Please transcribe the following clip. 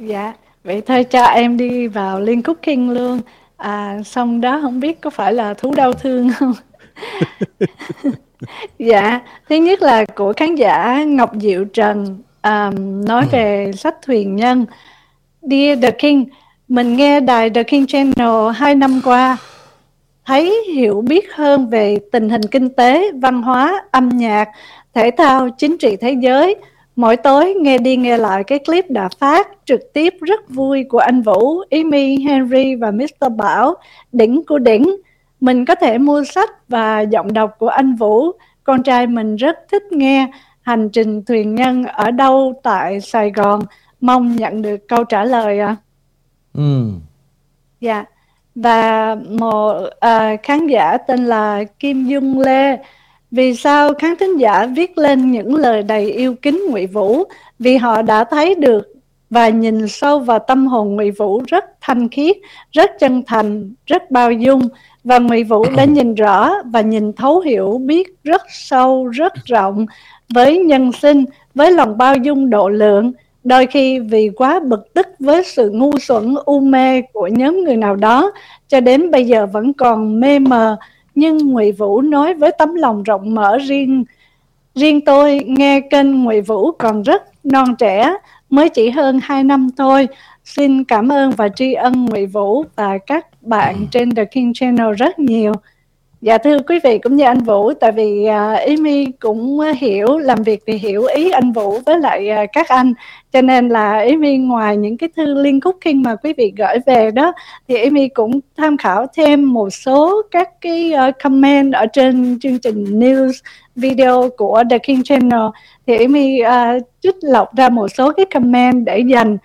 Dạ, vậy thôi cho em đi vào Liên Cooking luôn. À, xong đó không biết có phải là thú đau thương không? Dạ, thứ nhất là của khán giả Ngọc Diệu Trần um, nói về sách Thuyền Nhân. Dear The King, mình nghe đài The King Channel hai năm qua, thấy hiểu biết hơn về tình hình kinh tế, văn hóa, âm nhạc, thể thao, chính trị thế giới. Mỗi tối nghe đi nghe lại cái clip đã phát trực tiếp rất vui của anh Vũ, Amy, Henry và Mr. Bảo, đỉnh của đỉnh. Mình có thể mua sách và giọng đọc của anh Vũ. Con trai mình rất thích nghe hành trình thuyền nhân ở đâu tại Sài Gòn. Mong nhận được câu trả lời ạ. À. Ừ. Dạ. Và một à, khán giả tên là Kim Dung Lê vì sao khán thính giả viết lên những lời đầy yêu kính Ngụy Vũ? Vì họ đã thấy được và nhìn sâu vào tâm hồn Ngụy Vũ rất thanh khiết, rất chân thành, rất bao dung và Ngụy Vũ đã nhìn rõ và nhìn thấu hiểu biết rất sâu, rất rộng với nhân sinh, với lòng bao dung độ lượng. Đôi khi vì quá bực tức với sự ngu xuẩn u mê của nhóm người nào đó, cho đến bây giờ vẫn còn mê mờ nhưng Ngụy Vũ nói với tấm lòng rộng mở riêng riêng tôi nghe kênh Ngụy Vũ còn rất non trẻ mới chỉ hơn 2 năm thôi xin cảm ơn và tri ân Ngụy Vũ và các bạn ừ. trên The King Channel rất nhiều Dạ thưa quý vị cũng như anh Vũ tại vì uh, cũng à, hiểu làm việc thì hiểu ý anh Vũ với lại uh, các anh. Cho nên là Amy ngoài những cái thư liên khúc kinh mà quý vị gửi về đó thì Amy cũng tham khảo thêm một số các cái uh, comment ở trên chương trình news video của The King Channel. Thì Amy uh, trích lọc ra một số cái comment để dành